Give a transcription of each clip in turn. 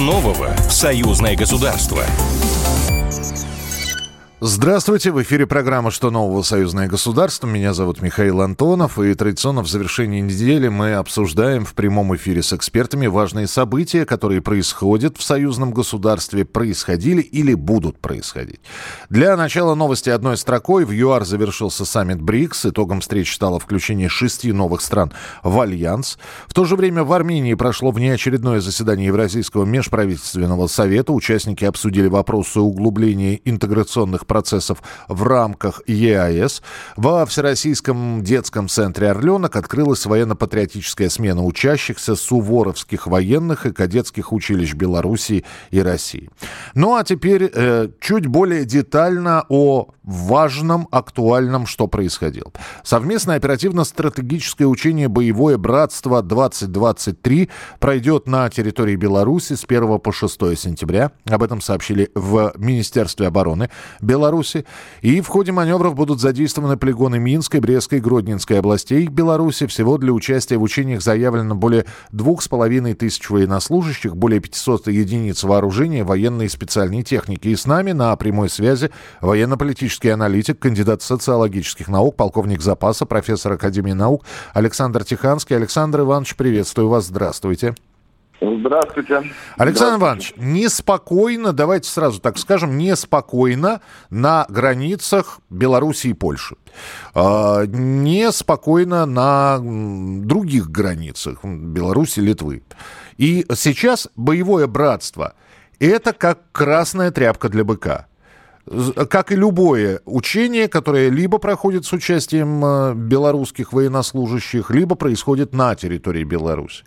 Нового в союзное государство? Здравствуйте, в эфире программа «Что нового? Союзное государство». Меня зовут Михаил Антонов, и традиционно в завершении недели мы обсуждаем в прямом эфире с экспертами важные события, которые происходят в союзном государстве, происходили или будут происходить. Для начала новости одной строкой. В ЮАР завершился саммит БРИКС. Итогом встречи стало включение шести новых стран в Альянс. В то же время в Армении прошло внеочередное заседание Евразийского межправительственного совета. Участники обсудили вопросы углубления интеграционных процессов в рамках ЕАЭС. Во Всероссийском детском центре «Орленок» открылась военно-патриотическая смена учащихся суворовских военных и кадетских училищ Белоруссии и России. Ну а теперь э, чуть более детально о важном, актуальном, что происходило. Совместное оперативно-стратегическое учение «Боевое братство-2023» пройдет на территории Беларуси с 1 по 6 сентября. Об этом сообщили в Министерстве обороны. Беларуси. И в ходе маневров будут задействованы полигоны Минской, Брестской, Гродненской областей Беларуси. Всего для участия в учениях заявлено более двух с половиной тысяч военнослужащих, более 500 единиц вооружения, военной и специальной техники. И с нами на прямой связи военно-политический аналитик, кандидат социологических наук, полковник запаса, профессор Академии наук Александр Тиханский. Александр Иванович, приветствую вас. Здравствуйте. Здравствуйте. Александр Иванович, неспокойно, давайте сразу так скажем, неспокойно на границах Беларуси и Польши. А, неспокойно на других границах Беларуси, Литвы. И сейчас боевое братство – это как красная тряпка для быка как и любое учение, которое либо проходит с участием э, белорусских военнослужащих, либо происходит на территории Беларуси.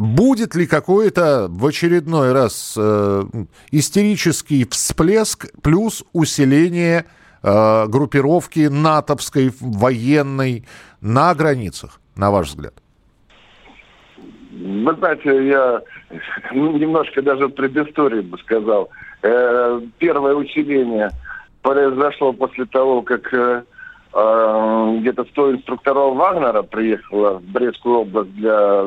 Будет ли какой-то в очередной раз э, истерический всплеск плюс усиление э, группировки натовской военной на границах, на ваш взгляд? Вы знаете, я немножко даже предыстории бы сказал. Э, первое усиление произошло после того, как э, э, где-то 100 инструкторов Вагнера приехало в Брестскую область для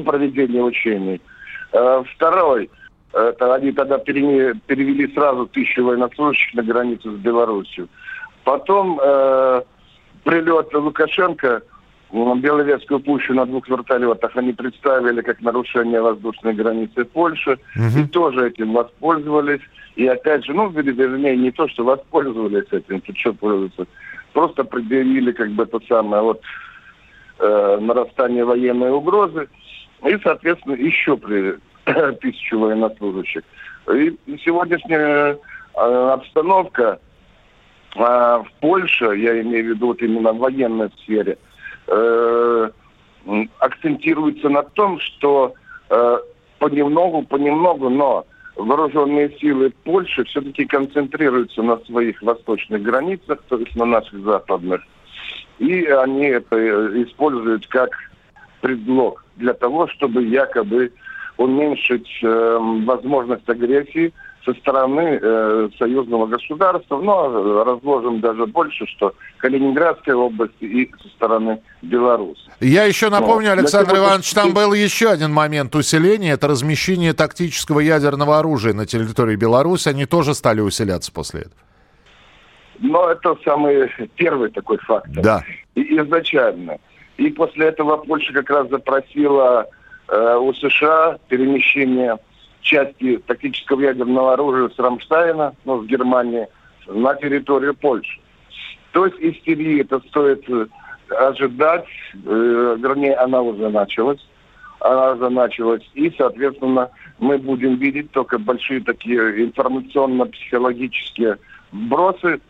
проведения учений. Э, второй, это они тогда перевели, сразу тысячу военнослужащих на границу с Беларусью. Потом э, прилет Лукашенко в Беловежскую пущу на двух вертолетах они представили как нарушение воздушной границы Польши. Угу. И тоже этим воспользовались. И опять же, ну, вернее, не то, что воспользовались этим, тут что пользуются, просто предъявили как бы то самое вот э, нарастание военной угрозы. И, соответственно, еще при тысячу военнослужащих. И сегодняшняя э, обстановка э, в Польше, я имею в виду вот именно в военной сфере, э, акцентируется на том, что э, понемногу, понемногу, но вооруженные силы Польши все-таки концентрируются на своих восточных границах, то есть на наших западных. И они это используют как предлог для того, чтобы якобы уменьшить э, возможность агрессии со стороны э, союзного государства, но разложим даже больше, что Калининградской области и со стороны Беларуси. Я еще напомню, но, Александр Иванович, там был еще один момент усиления, это размещение тактического ядерного оружия на территории Беларуси, они тоже стали усиляться после этого. Но это самый первый такой фактор. Да. И изначально. И после этого Польша как раз запросила э, у США перемещение части тактического ядерного оружия с Рамштайна, ну, с Германии, на территорию Польши. То есть истерии это стоит э, ожидать, э, вернее, она уже началась. Она уже началась. И, соответственно, мы будем видеть только большие такие информационно-психологические вбросы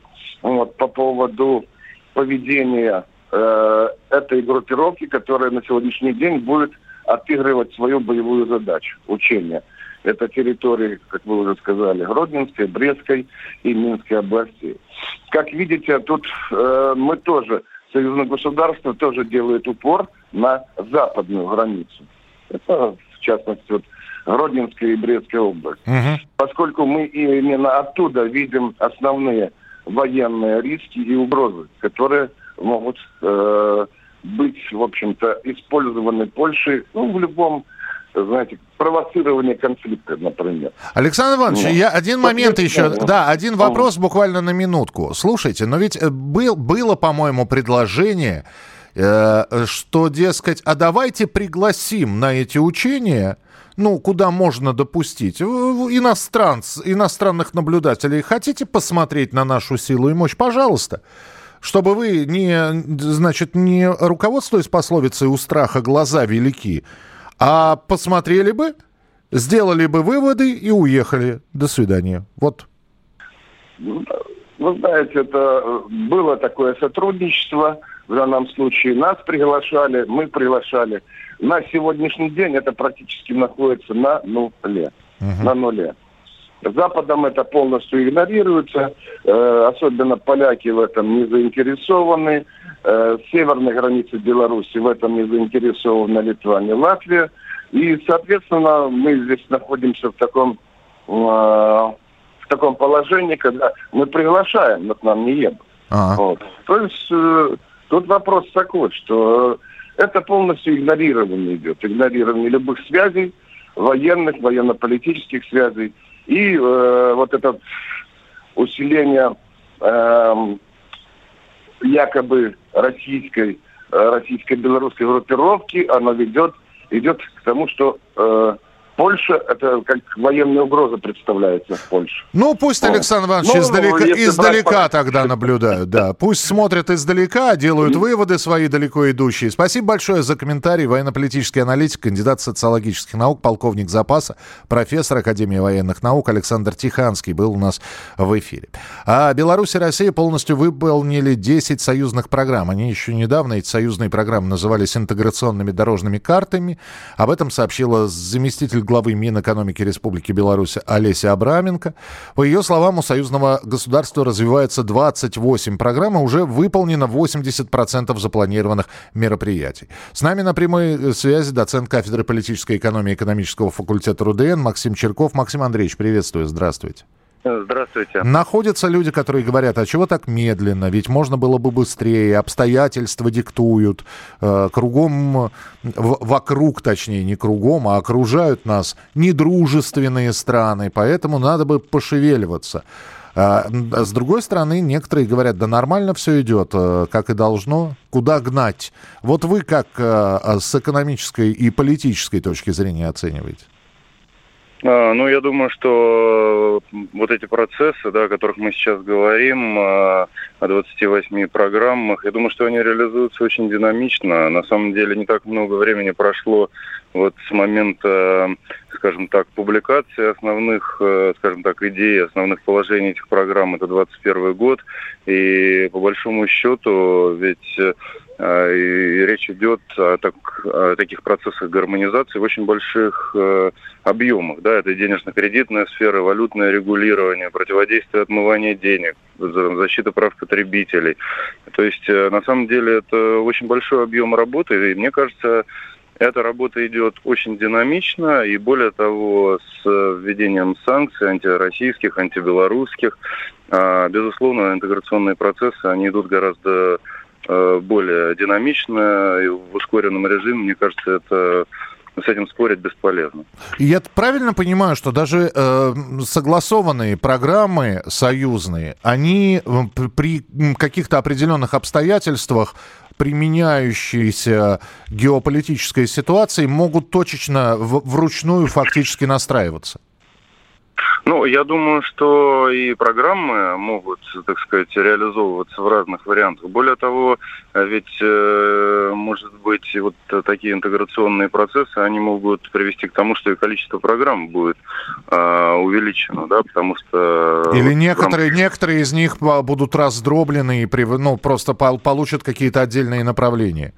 вот, по поводу поведения э, этой группировки, которая на сегодняшний день будет отыгрывать свою боевую задачу, учения. Это территории, как вы уже сказали, Гродненской, Брестской и Минской областей. Как видите, тут э, мы тоже, союзное государство тоже делает упор на западную границу. Это, в частности, вот Гродненская и Брестская область. Угу. Поскольку мы именно оттуда видим основные военные риски и угрозы, которые могут э, быть, в общем-то, использованы Польшей ну, в любом знаете, провоцирование конфликта, например. Александр Иванович, ну, я один момент еще, да, да, один вопрос буквально на минутку. Слушайте, но ведь э, был, было, по-моему, предложение, э, что, дескать, а давайте пригласим на эти учения ну, куда можно допустить. Иностранц, иностранных наблюдателей. Хотите посмотреть на нашу силу и мощь? Пожалуйста. Чтобы вы не, значит, не руководствуясь пословицей «у страха глаза велики», а посмотрели бы, сделали бы выводы и уехали. До свидания. Вот. Вы знаете, это было такое сотрудничество. В данном случае нас приглашали, мы приглашали. На сегодняшний день это практически находится на нуле. Угу. На нуле. Западом это полностью игнорируется, э, особенно поляки в этом не заинтересованы. Э, северной границы Беларуси в этом не заинтересованы Литва, Латвия. И, соответственно, мы здесь находимся в таком, э, в таком положении, когда мы приглашаем, но к нам не едут. А-а. Вот. То есть э, тут вопрос такой, что это полностью игнорирование идет. Игнорирование любых связей, военных, военно-политических связей. И э, вот это усиление э, якобы российской, э, российско-белорусской группировки, оно ведет, идет к тому, что э, Польша, это как военная угроза представляется в Польше. Ну, пусть Александр Иванович ну, издалека, издалека брать... тогда наблюдают, да. Пусть смотрят издалека, делают выводы свои далеко идущие. Спасибо большое за комментарий. Военно-политический аналитик, кандидат социологических наук, полковник запаса, профессор Академии военных наук Александр Тиханский был у нас в эфире. А Беларусь и Россия полностью выполнили 10 союзных программ. Они еще недавно, эти союзные программы, назывались интеграционными дорожными картами. Об этом сообщила заместитель заместитель главы Минэкономики Республики Беларусь Олеся Абраменко. По ее словам, у союзного государства развивается 28 программ, и уже выполнено 80% запланированных мероприятий. С нами на прямой связи доцент кафедры политической экономии экономического факультета РУДН Максим Черков. Максим Андреевич, приветствую, здравствуйте. Здравствуйте. Находятся люди, которые говорят, а чего так медленно? Ведь можно было бы быстрее, обстоятельства диктуют, э, кругом, вокруг, точнее, не кругом, а окружают нас недружественные страны, поэтому надо бы пошевеливаться. А, с другой стороны, некоторые говорят, да нормально все идет, э, как и должно, куда гнать. Вот вы как э, с экономической и политической точки зрения оцениваете? А, ну, я думаю, что вот эти процессы, да, о которых мы сейчас говорим, а, о 28 программах, я думаю, что они реализуются очень динамично. На самом деле не так много времени прошло вот с момента, скажем так, публикации основных, э, скажем так, идей, основных положений этих программ. Это 21 год. И по большому счету ведь а, и речь идет о, так, о таких процессах гармонизации в очень больших э, объемах. Да, это денежно-кредитная сфера, валютное регулирование, противодействие отмывания денег, защита прав потребителей. То есть, э, на самом деле, это очень большой объем работы, и мне кажется, эта работа идет очень динамично, и более того, с введением санкций антироссийских, антибелорусских, а, безусловно, интеграционные процессы, они идут гораздо Э, более динамично и в ускоренном режиме, мне кажется, это с этим спорить бесполезно. Я правильно понимаю, что даже э, согласованные программы союзные, они э, при каких-то определенных обстоятельствах применяющиеся геополитической ситуации могут точечно в, вручную фактически настраиваться? Ну, я думаю, что и программы могут, так сказать, реализовываться в разных вариантах. Более того, ведь, э, может быть, вот такие интеграционные процессы, они могут привести к тому, что и количество программ будет э, увеличено, да, потому что... Или некоторые, рамках... некоторые из них будут раздроблены и ну, просто получат какие-то отдельные направления.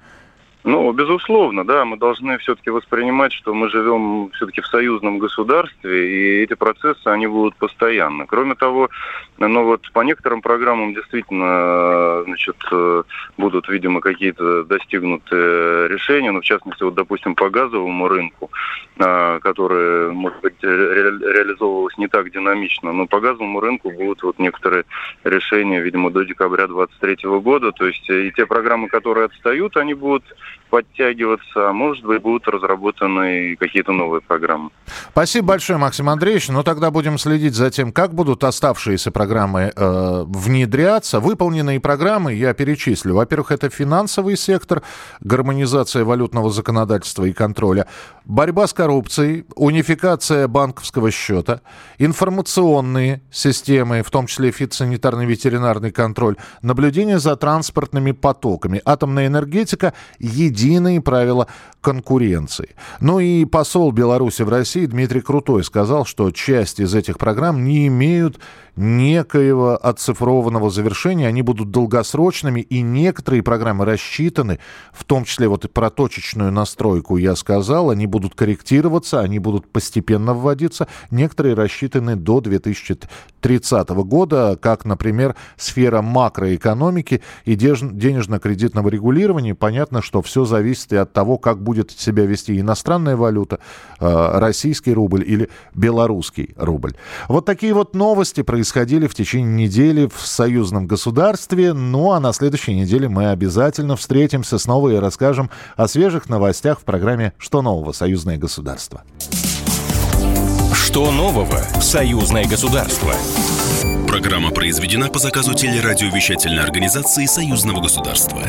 Ну, безусловно, да, мы должны все-таки воспринимать, что мы живем все-таки в союзном государстве, и эти процессы, они будут постоянно. Кроме того, ну вот по некоторым программам действительно, значит, будут, видимо, какие-то достигнуты решения, ну, в частности, вот, допустим, по газовому рынку, а, который, может быть, ре реализовывалось не так динамично, но по газовому рынку будут вот некоторые решения, видимо, до декабря 2023 года, то есть и те программы, которые отстают, они будут подтягиваться, а может быть, будут разработаны какие-то новые программы. Спасибо большое, Максим Андреевич. Ну, тогда будем следить за тем, как будут оставшиеся программы э, внедряться. Выполненные программы я перечислю. Во-первых, это финансовый сектор, гармонизация валютного законодательства и контроля, борьба с коррупцией, унификация банковского счета, информационные системы, в том числе фитосанитарный ветеринарный контроль, наблюдение за транспортными потоками, атомная энергетика, единые правила конкуренции. Ну и посол Беларуси в России Дмитрий Крутой сказал, что часть из этих программ не имеют некоего оцифрованного завершения, они будут долгосрочными, и некоторые программы рассчитаны, в том числе вот и про точечную настройку я сказал, они будут корректироваться, они будут постепенно вводиться, некоторые рассчитаны до 2030 года, как, например, сфера макроэкономики и денежно-кредитного регулирования. Понятно, что все зависит и от того, как будет себя вести иностранная валюта, э, российский рубль или белорусский рубль. Вот такие вот новости происходили в течение недели в союзном государстве. Ну а на следующей неделе мы обязательно встретимся снова и расскажем о свежих новостях в программе «Что нового? Союзное государство». Что нового? Союзное государство. Программа произведена по заказу телерадиовещательной организации Союзного государства.